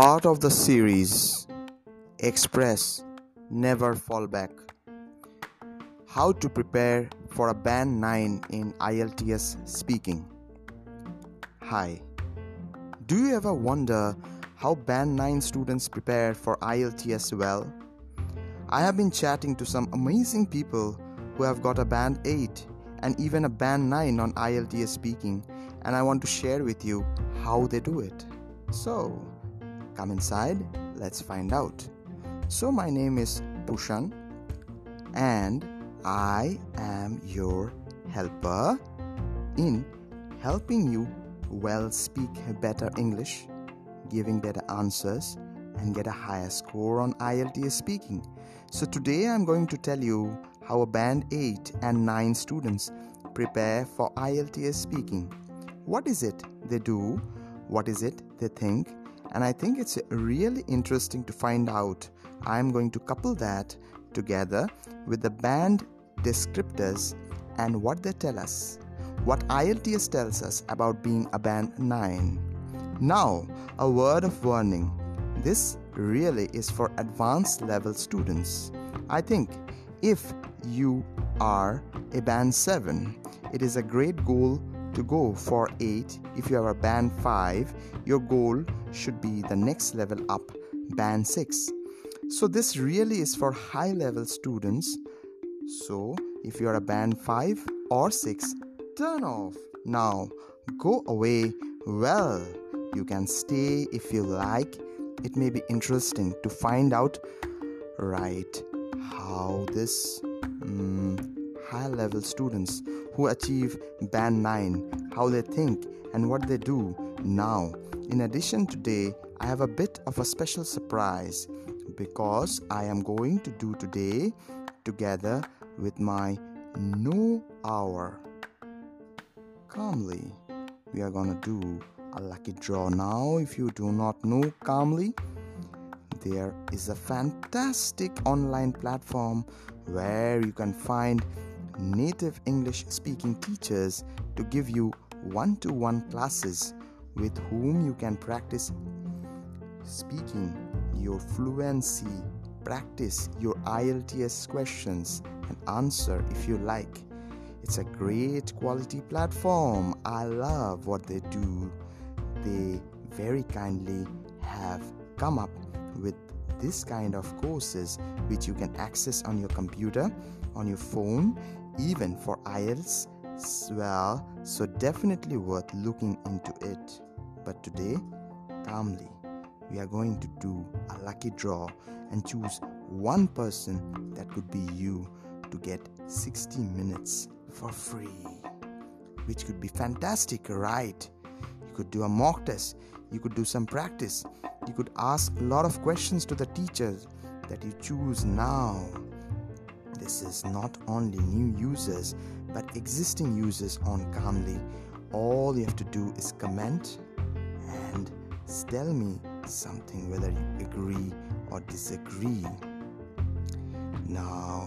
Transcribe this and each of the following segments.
part of the series Express Never Fall Back. How to prepare for a band 9 in IELTS speaking. Hi. Do you ever wonder how band 9 students prepare for IELTS well? I have been chatting to some amazing people who have got a band 8 and even a band 9 on IELTS speaking and I want to share with you how they do it. So, come inside, let's find out. So, my name is Pushan and I am your helper in helping you well speak better English, giving better answers, and get a higher score on IELTS speaking. So, today I'm going to tell you how a band 8 and 9 students prepare for IELTS speaking. What is it they do? What is it they think? And I think it's really interesting to find out. I'm going to couple that together with the band descriptors and what they tell us. What IELTS tells us about being a band 9. Now, a word of warning. This really is for advanced level students. I think if you are a band 7, it is a great goal to go for 8. If you have a band 5, your goal should be the next level up, band 6. So, this really is for high level students. So, if you are a band 5 or 6, turn off. Now, go away. Well, you can stay if you like. It may be interesting to find out right how this um, high level students who achieve band 9 how they think and what they do now. In addition today i have a bit of a special surprise because i am going to do today together with my no hour. Cambly we are to do a lucky draw now. If you do not know Cambly there is a fantastic online platform where you can find native English speaking teachers to give you one to one classes with whom you can practice speaking your fluency, practice your IELTS questions, and answer if you like. It's a great quality platform. I love what they do. They very kindly have come up with this kind of courses which you can access on your computer, on your phone, even for IELTS well, so definitely worth looking into it. But today, Cambly, we are going to do a lucky draw and choose one person that could be you to get 60 minutes for free, which could be fantastic, right? You could do a mock test, you could do some practice, you could ask a lot of questions to the teachers that you choose now. This is not only new users but existing users on Cambly. All you have to do is comment and tell me something whether you agree or disagree. Now,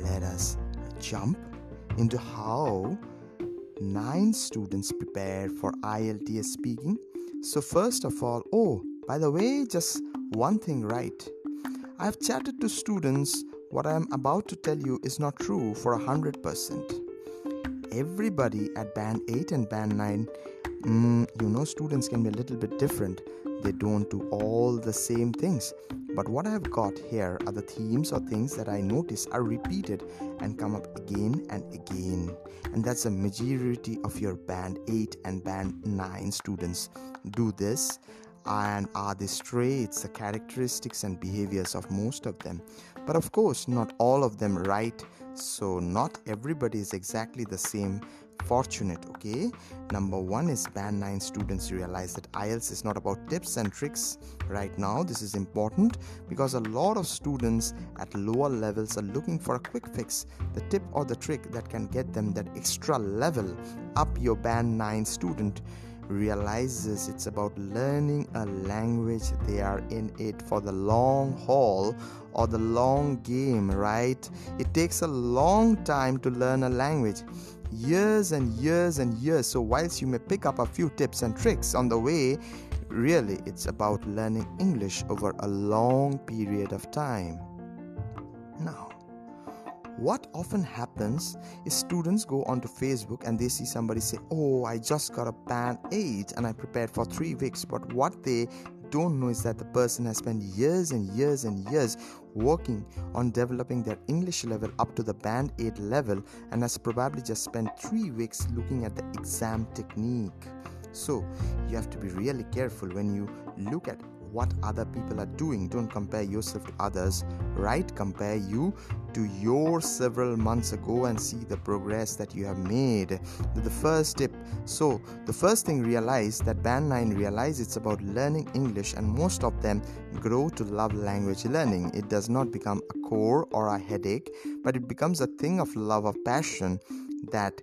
let us jump into how nine students prepare for IELTS speaking. So, first of all, oh, by the way, just one thing right. I've chatted to students what I am about to tell you is not true for 100%. Everybody at band 8 and band 9, mm, you know, students can be a little bit different. They don't do all the same things. But what I've got here are the themes or things that I notice are repeated and come up again and again. And that's the majority of your band 8 and band 9 students do this and are the traits, the characteristics, and behaviors of most of them. But of course, not all of them right, so not everybody is exactly the same fortunate okay? Number one is band 9 students realize that ielts is not about tips and tricks right now. This is important because a lot of students at lower levels are looking for a quick fix the tip or the trick that can get them that extra level up your band 9 student realizes it's about learning a language. They are in it for the long haul or the long game right? It takes a long time to learn a language. Years and years and years. So whilst you may pick up a few tips and tricks on the way really it's about learning English over a long period of time. Now, what often happens is students go onto Facebook and they see somebody say, Oh, I just got a band 8 and I prepared for three weeks. But what they don't know is that the person has spent years and years and years working on developing their English level up to the band 8 level and has probably just spent three weeks looking at the exam technique. So, you have to be really careful when you look at what other people are doing. Don't compare yourself to others, right? Compare you to your several months ago and see the progress that you have made. The first tip. So, the first thing realize that Band 9 realize it's about learning English, and most of them grow to love language learning. It does not become a core or a headache, but it becomes a thing of love, of passion that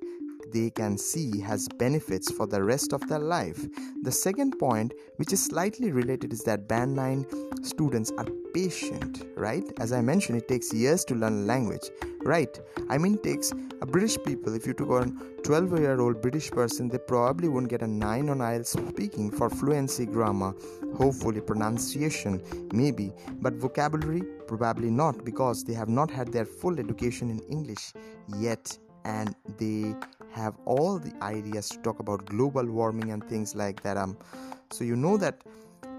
they can see has benefits for the rest of their life. The second point, which is slightly related, is that Band 9 students are patient, right? As I mentioned, it takes years to learn language, right? I mean, it takes a British people, if you took a 12 year old British person, they probably won't get a 9 on IELTS speaking for fluency, grammar, hopefully pronunciation, maybe, but vocabulary, probably not because they have not had their full education in English yet. And they have all the ideas to talk about global warming and things like that. Um so you know that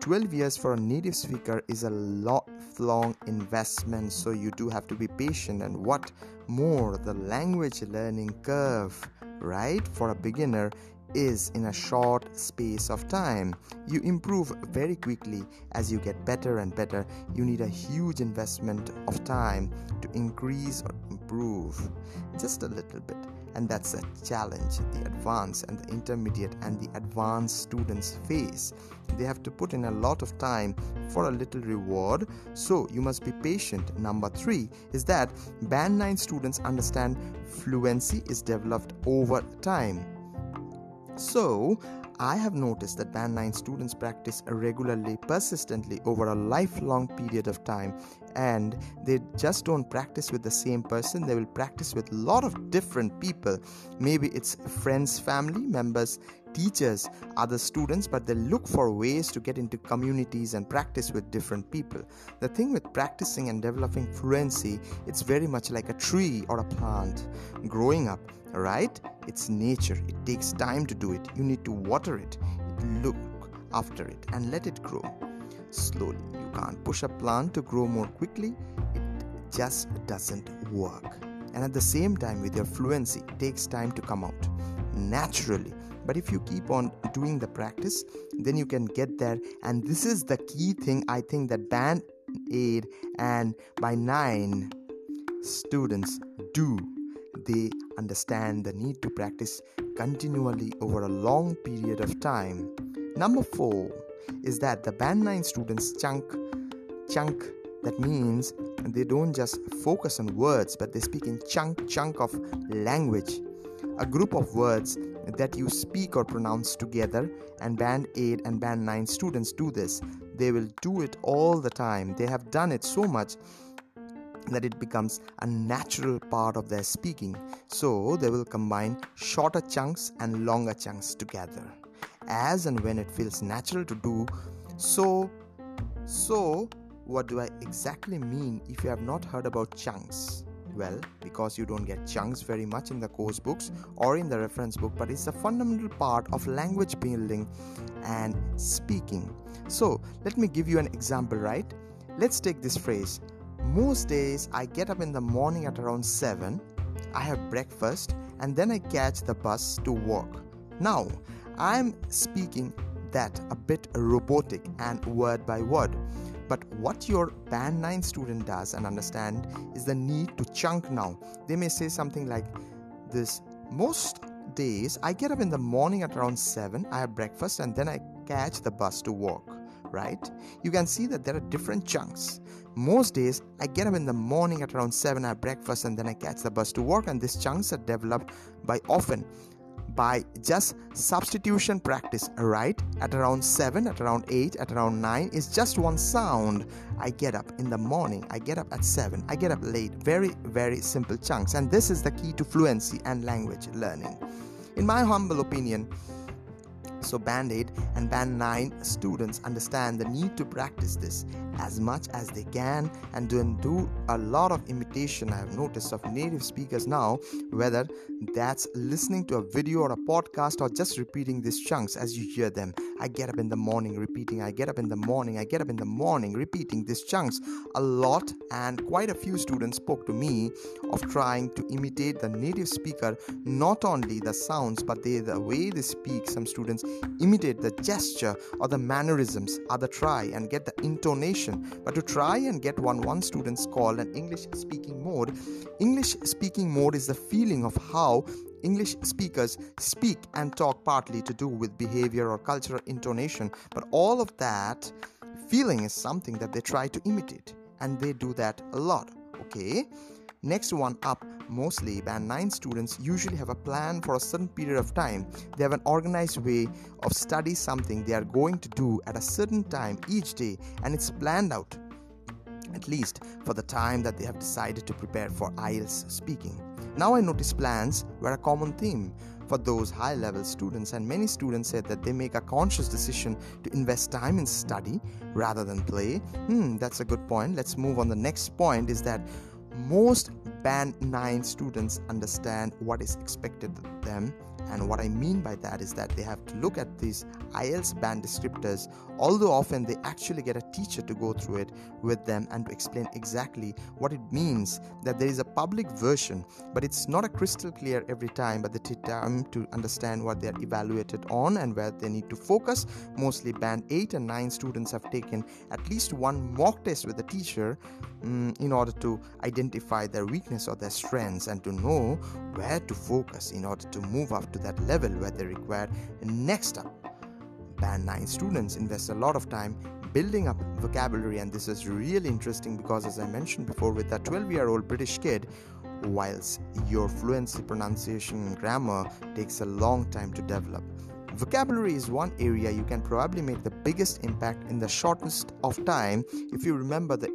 12 years for a native speaker is a lifelong investment so you do have to be patient and what more the language learning curve right for a beginner is in a short space of time. You improve very quickly as you get better and better. You need a huge investment of time to increase or improve just a little bit and that's a challenge the advanced and the intermediate and the advanced students face. They have to put in a lot of time for a little reward. So you must be patient. Number 3 is that band 9 students understand fluency is developed over time. So I have noticed that Band 9 students practice regularly, persistently over a lifelong period of time, and they just don't practice with the same person, they will practice with a lot of different people. Maybe it's friends, family members, teachers, other students, but they look for ways to get into communities and practice with different people. The thing with practicing and developing fluency, it's very much like a tree or a plant. Growing up, right? It's nature, it takes time to do it. You need to water it, look after it, and let it grow slowly. You can't push a plant to grow more quickly, it just doesn't work. And at the same time, with your fluency, it takes time to come out naturally. But if you keep on doing the practice, then you can get there. And this is the key thing I think that Band 8 and by 9 students do they understand the need to practice continually over a long period of time. Number four is that the band 9 students chunk chunk that means they don't just focus on words but they speak in chunk chunk of language. A group of words that you speak or pronounce together and band 8 and band 9 students do this. They will do it all the time. They have done it so much that it becomes a natural part of their speaking. So they will combine shorter chunks and longer chunks together as and when it feels natural to do so. So, what do I exactly mean if you have not heard about chunks? Well, because you don't get chunks very much in the course books or in the reference book, but it's a fundamental part of language building and speaking. So, let me give you an example, right? Let's take this phrase most days, I get up in the morning at around 7, I have breakfast, and then I catch the bus to work. Now, I'm speaking that a bit robotic and word by word. But what your Band 9 student does and understand is the need to chunk now. They may say something like this Most days, I get up in the morning at around 7, I have breakfast, and then I catch the bus to work right? You can see that there are different chunks. Most days, I get up in the morning at around 7, I have breakfast, and then I catch the bus to work. And these chunks are developed by often by just substitution practice, right? At around 7, at around 8, at around 9 is just one sound. I get up in the morning, I get up at 7, I get up late. Very, very simple chunks. And this is the key to fluency and language learning. In my humble opinion, So, Band 8 and Band 9 students understand the need to practice this as much as they can and then do a lot of imitation. I have noticed of native speakers now, whether that's listening to a video or a podcast or just repeating these chunks as you hear them. I get up in the morning repeating, I get up in the morning, I get up in the morning repeating these chunks a lot, and quite a few students spoke to me of trying to imitate the native speaker, not only the sounds but they, the way they speak. Some students imitate the gesture or the mannerisms, other try and get the intonation. But to try and get one, one student's called an English speaking mode. English speaking mode is the feeling of how English speakers speak and talk partly to do with behavior or cultural intonation, but all of that feeling is something that they try to imitate, and they do that a lot. Okay, next one up mostly band 9 students usually have a plan for a certain period of time. They have an organized way of study something they are going to do at a certain time each day and it's planned out at least for the time that they have decided to prepare for IELTS speaking. Now i notice plans were a common theme for those high level students and many students said that they make a conscious decision to invest time in study rather than play. Hmm that's a good point. Let's move on. The next point is that most band 9 students understand what is expected of them and what I mean by that is that they have to look at these IELTS band descriptors, although often they actually get a teacher to go through it with them and to explain exactly what it means. That there is a public version, but it's not a crystal clear every time, but they take time to understand what they're evaluated on and where they need to focus. Mostly band 8 and 9 students have taken at least one mock test with the teacher um, in order to identify their weakness or their strengths and to know where to focus in order to move up to that level where they require next up. Band 9 students invest a lot of time building up vocabulary, and this is really interesting because, as I mentioned before, with that 12 year old British kid, whilst your fluency, pronunciation, and grammar takes a long time to develop. Vocabulary is one area you can probably make the biggest impact in the shortest of time if you remember the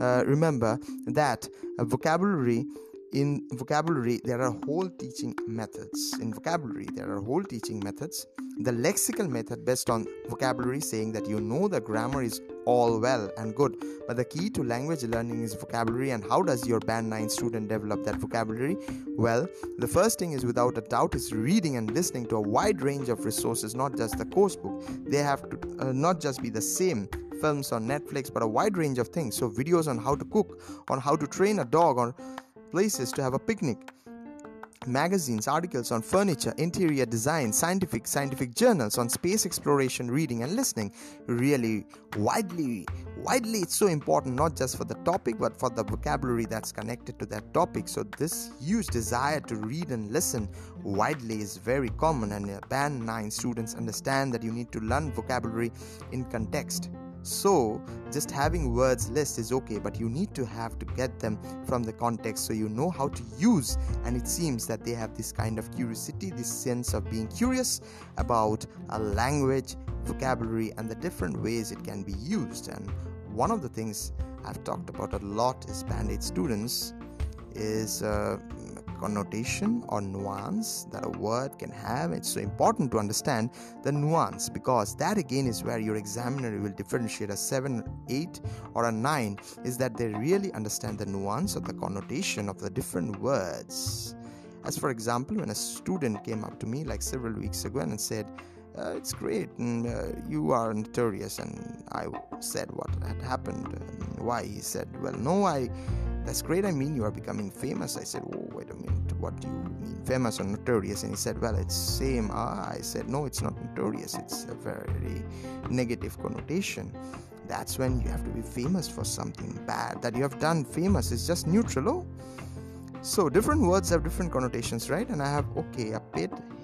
uh, remember that vocabulary in vocabulary there are whole teaching methods. In vocabulary there are whole teaching methods. The lexical method based on vocabulary saying that you know the grammar is all well and good but the key to language learning is vocabulary. And how does your band 9 student develop that vocabulary? Well the first thing is without a doubt is reading and listening to a wide range of resources not just the course book. They have to uh, not just be the same films on netflix but a wide range of things. So videos on how to cook on how to train a dog or places to have a picnic. Magazines articles on furniture interior design scientific scientific journals on space exploration reading and listening. Really widely widely it's so important not just for the topic but for the vocabulary that's connected to that topic. So this huge desire to read and listen widely is very common and band 9 students understand that you need to learn vocabulary in context so, just having words list is okay, but you need to have to get them from the context so you know how to use. And it seems that they have this kind of curiosity, this sense of being curious about a language, vocabulary, and the different ways it can be used. And one of the things I've talked about a lot is Band Aid students is uh, connotation or nuance that a word can have. It's so important to understand the nuance because that again is where your examiner will differentiate a 7, 8, or a 9 is that they really understand the nuance or the connotation of the different words. As for example, when a student came up to me like several weeks ago and said, uh, it's great and uh, you are notorious and i said what had happened and why he said well no i that's great. I mean, you are becoming famous. I said, Oh, wait a minute. What do you mean, famous or notorious? And he said, Well, it's same. Ah, I said, No, it's not notorious. It's a very negative connotation. That's when you have to be famous for something bad that you have done. Famous is just neutral. Oh, so different words have different connotations, right? And I have okay, a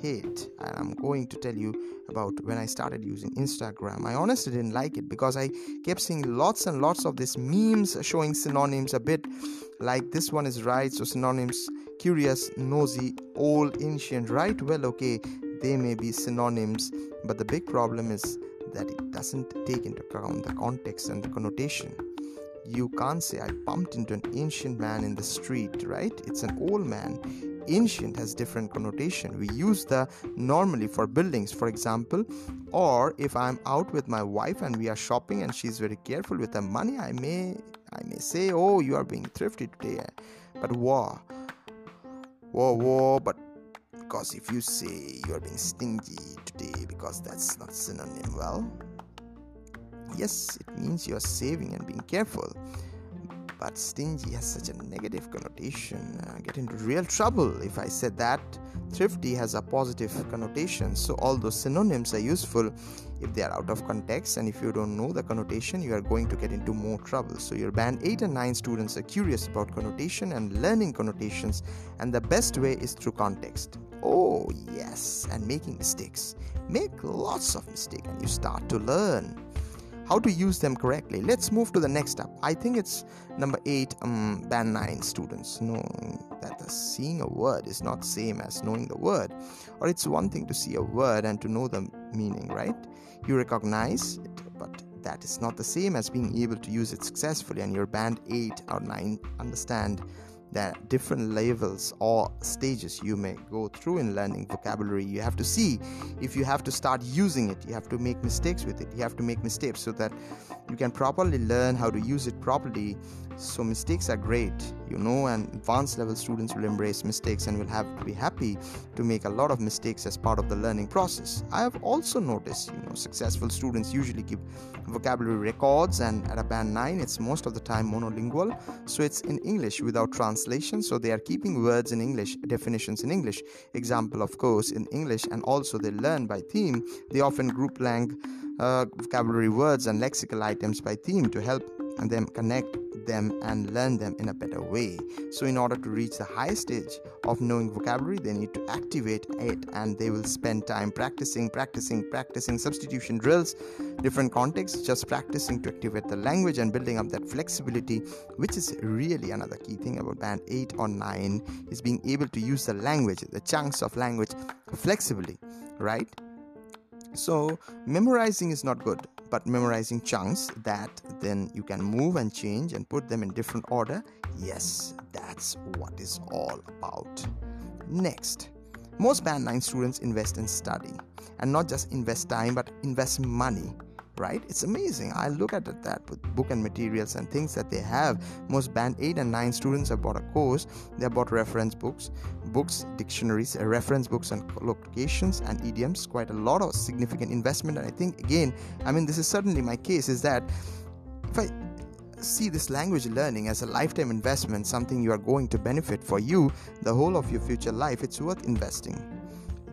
hate, and I'm going to tell you about when I started using Instagram. I honestly didn't like it because I kept seeing lots and lots of these memes showing synonyms a bit like this one is right, so synonyms curious, nosy, old, ancient, right? Well, okay, they may be synonyms, but the big problem is that it doesn't take into account the context and the connotation you can't say I bumped into an ancient man in the street, right? It's an old man. Ancient has different connotation. We use the normally for buildings, for example, or if I'm out with my wife and we are shopping and she's very careful with her money, I may I may say, "Oh, you are being thrifty today." But whoa, whoa, whoa, but because if you say you are being stingy today because that's not synonym, well, yes, it means you are saving and being careful but stingy has such a negative connotation. I get into real trouble if I said that. Thrifty has a positive connotation, so all those synonyms are useful if they are out of context, and if you don't know the connotation, you are going to get into more trouble. So, your band 8 and 9 students are curious about connotation and learning connotations, and the best way is through context. Oh, yes, and making mistakes. Make lots of mistakes, and you start to learn how to use them correctly. Let's move to the next step. I think it's number eight, um, band nine students knowing that the seeing a word is not same as knowing the word, or it's one thing to see a word and to know the meaning, right? You recognize it, but that is not the same as being able to use it successfully. And your band eight or nine understand are different levels or stages you may go through in learning vocabulary you have to see if you have to start using it. You have to make mistakes with it. You have to make mistakes so that you can properly learn how to use it properly. So mistakes are great you know and advanced level students will embrace mistakes and will have to be happy to make a lot of mistakes as part of the learning process. I have also noticed you know successful students usually give vocabulary records and at a band 9 it's most of the time monolingual. So it's in english without translation so they are keeping words in english definitions in english. Example of course in english and also they learn by theme. They often group lang uh, vocabulary words and lexical items by theme to help them connect them and learn them in a better way. So, in order to reach the highest stage of knowing vocabulary, they need to activate it and they will spend time practicing, practicing, practicing substitution drills, different contexts, just practicing to activate the language and building up that flexibility, which is really another key thing about band 8 or 9 is being able to use the language, the chunks of language flexibly, right? So, memorizing is not good, but memorizing chunks that then you can move and change and put them in different order, yes, that's what is all about. Next, most Band 9 students invest in study and not just invest time but invest money right? It's amazing. I look at that with book and materials and things that they have most band 8 and 9 students have bought a course. They have bought reference books books dictionaries uh, reference books and collocations and idioms. Quite a lot of significant investment. And i think again i mean this is certainly my case is that if i see this language learning as a lifetime investment something you are going to benefit for you the whole of your future life it's worth investing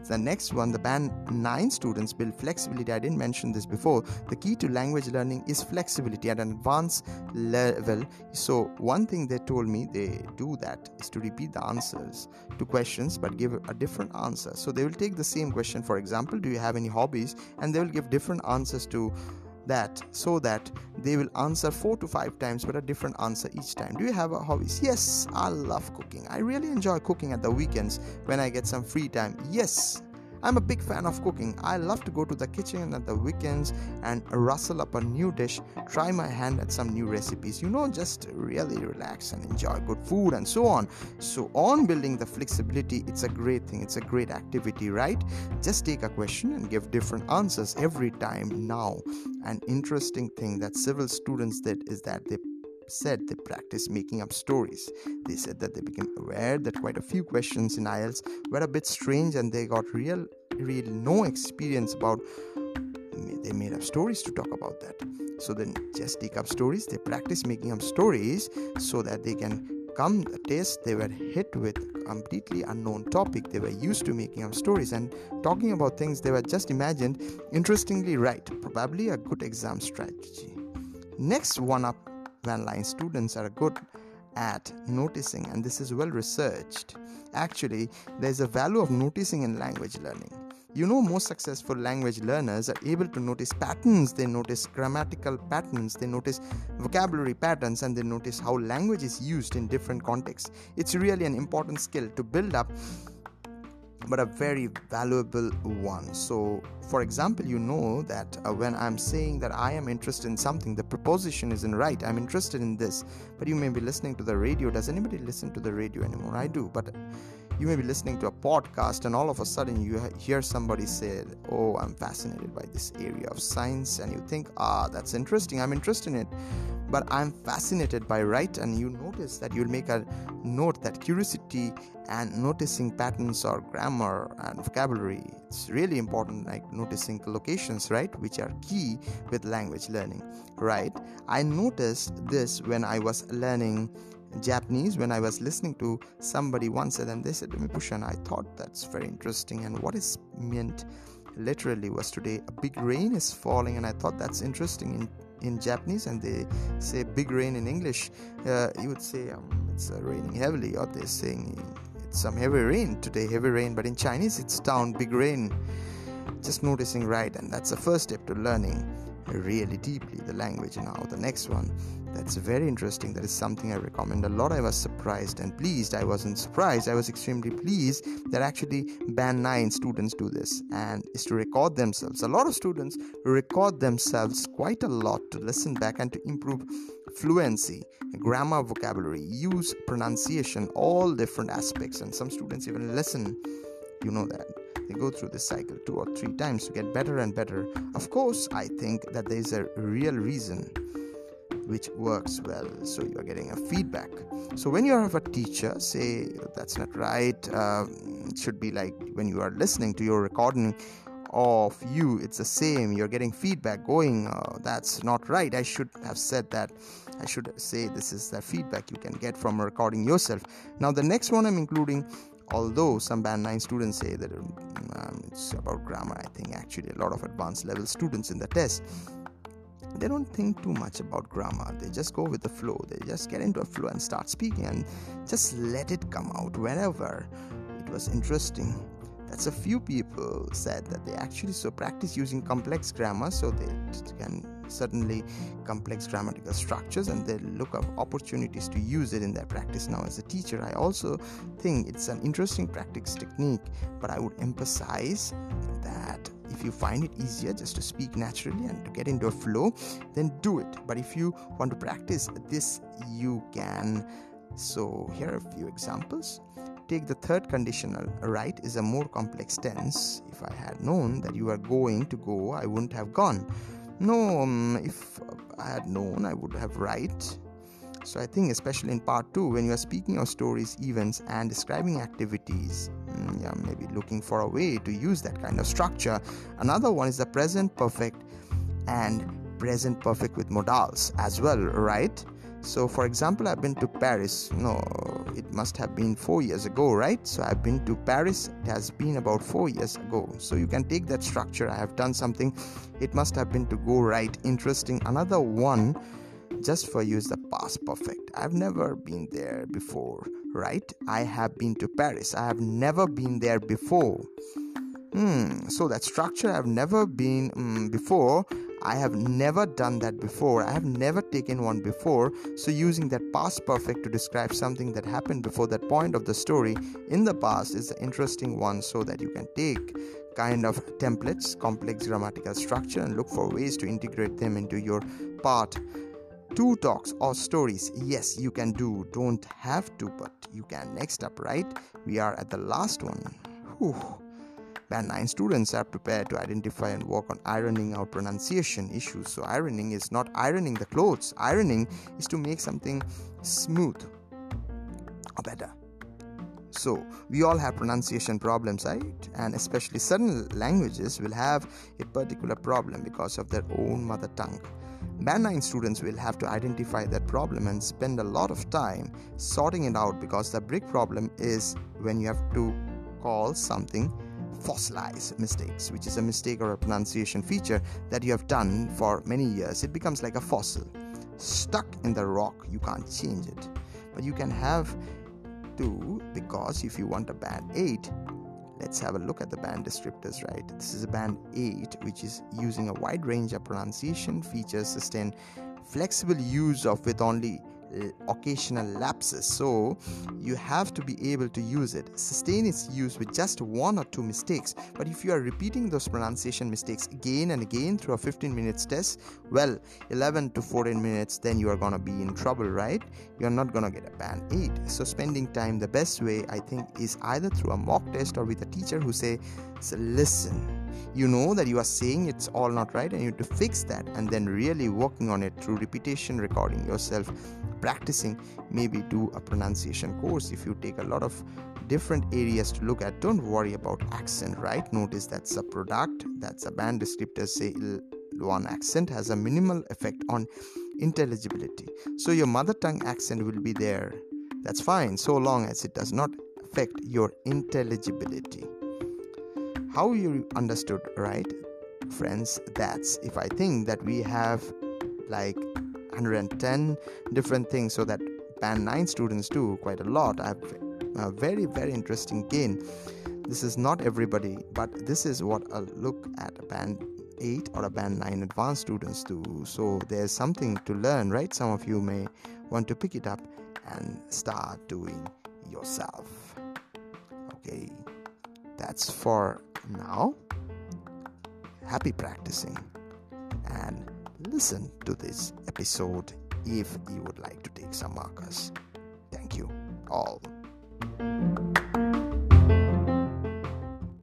the next one, the band 9 students build flexibility. I didn't mention this before. The key to language learning is flexibility at an advanced level. So, one thing they told me they do that is to repeat the answers to questions but give a different answer. So, they will take the same question, for example, do you have any hobbies? And they will give different answers to that so that they will answer four to five times but a different answer each time. Do you have a yes i love cooking. I really enjoy cooking at the weekends when i get some free time. Yes I'm a big fan of cooking. I love to go to the kitchen at the weekends and rustle up a new dish, try my hand at some new recipes, you know, just really relax and enjoy good food and so on. So, on building the flexibility, it's a great thing, it's a great activity, right? Just take a question and give different answers every time. Now, an interesting thing that civil students did is that they said they practiced making up stories. They said that they became aware that quite a few questions in IELTS were a bit strange and they got real, real no experience about. They made up stories to talk about that. So then just take up stories. They practice making up stories so that they can come the test they were hit with completely unknown topic they were used to making up stories and talking about things they were just imagined interestingly right probably a good exam strategy next one up Van students are good at noticing, and this is well researched. Actually, there's a value of noticing in language learning. You know, most successful language learners are able to notice patterns, they notice grammatical patterns, they notice vocabulary patterns, and they notice how language is used in different contexts. It's really an important skill to build up but a very valuable one. So, for example, you know that uh, when I'm saying that I am interested in something, the preposition isn't right. I'm interested in this, but you may be listening to the radio. Does anybody listen to the radio anymore? I do, but you may be listening to a podcast and all of a sudden you hear somebody say oh i'm fascinated by this area of science and you think ah that's interesting. I'm interested in it. But i'm fascinated by right and you notice that you'll make a note that curiosity and noticing patterns or grammar and vocabulary it's really important like noticing collocations right which are key with language learning right? I noticed this when i was learning Japanese when I was listening to somebody once and they said to me, Pushan, I thought that's very interesting. And what is meant literally was today a big rain is falling, and I thought that's interesting in in Japanese, and they say big rain in English. Uh, you would say um, it's uh, raining heavily, or they're saying it's some heavy rain today, heavy rain. But in Chinese, it's down big rain. Just noticing right, and that's the first step to learning really deeply the language. Now, the next one that's very interesting. That is something I recommend a lot. I was surprised and pleased. I wasn't surprised, I was extremely pleased that actually Band 9 students do this and is to record themselves. A lot of students record themselves quite a lot to listen back and to improve fluency, grammar, vocabulary, use, pronunciation, all different aspects. And some students even listen, you know that they go through this cycle two or three times to get better and better. Of course, I think that there is a real reason which works well so you are getting a feedback. So when you have a teacher say that's not right uh, it should be like when you are listening to your recording of you it's the same you're getting feedback going uh, that's not right. I should have said that. I should say this is the feedback you can get from recording yourself. Now the next one i'm including although some band 9 students say that um, it's about grammar i think actually a lot of advanced level students in the test they don't think too much about grammar. They just go with the flow. They just get into a flow and start speaking and just let it come out whenever. It was interesting that's a few people said that they actually so practice using complex grammar so they can certainly complex grammatical structures and they look up opportunities to use it in their practice. Now as a teacher i also think it's an interesting practice technique but i would emphasize that if you find it easier just to speak naturally and to get into a flow then do it. But if you want to practice this you can. So here are a few examples take the third conditional right is a more complex tense if i had known that you are going to go i wouldn't have gone no um, if i had known i would have right so I think, especially in part two, when you are speaking of stories, events, and describing activities, mm, yeah, maybe looking for a way to use that kind of structure. Another one is the present perfect and present perfect with modals as well, right? So, for example, I've been to Paris. No, it must have been four years ago, right? So, I've been to Paris. It has been about four years ago. So, you can take that structure. I have done something. It must have been to go right. Interesting. Another one just for you is the past perfect. I've never been there before, right? I have been to Paris. I have never been there before. Hmm, so that structure I've never been um, before. I have never done that before. I have never taken one before. So, using that past perfect to describe something that happened before that point of the story in the past is an interesting one so that you can take kind of templates, complex grammatical structure, and look for ways to integrate them into your part two talks or stories yes you can do don't have to but you can next up right we are at the last one Whew. Band 9 students are prepared to identify and work on ironing out pronunciation issues. So ironing is not ironing the clothes. Ironing is to make something smooth or better. So we all have pronunciation problems right? And especially certain languages will have a particular problem because of their own mother tongue. Band 9 students will have to identify that problem and spend a lot of time sorting it out because the big problem is when you have to call something fossilized mistakes, which is a mistake or a pronunciation feature that you have done for many years. It becomes like a fossil stuck in the rock. You can't change it, but you can have to because if you want a band 8 let's have a look at the band descriptors right this is a band 8 which is using a wide range of pronunciation features sustain flexible use of with only Uh, occasional lapses. So you have to be able to use it. Sustain its use with just one or two mistakes. But if you are repeating those pronunciation mistakes again and again through a 15 minutes test well 11 to 14 minutes then you are to be in trouble right? You're not to get a band 8 so spending time the best way i think is either through a mock test or with a teacher who say so listen you know that you are saying it's all not right and you have to fix that and then really working on it through repetition recording yourself practicing maybe do a pronunciation course. If you take a lot of different areas to look at don't worry about accent right? Notice that's a product that's a band descriptor say one accent has a minimal effect on intelligibility. So your mother tongue accent will be there. That's fine so long as it does not affect your intelligibility how you understood right friends that's if i think that we have like 110 different things so that band 9 students do quite a lot. I have a very very interesting gain. This is not everybody but this is what a look at a band 8 or a band 9 advanced students do. So there's something to learn right? Some of you may want to pick it up and start doing yourself. Okay that's for now, happy practicing and listen to this episode if you would like to take some markers. Thank you all.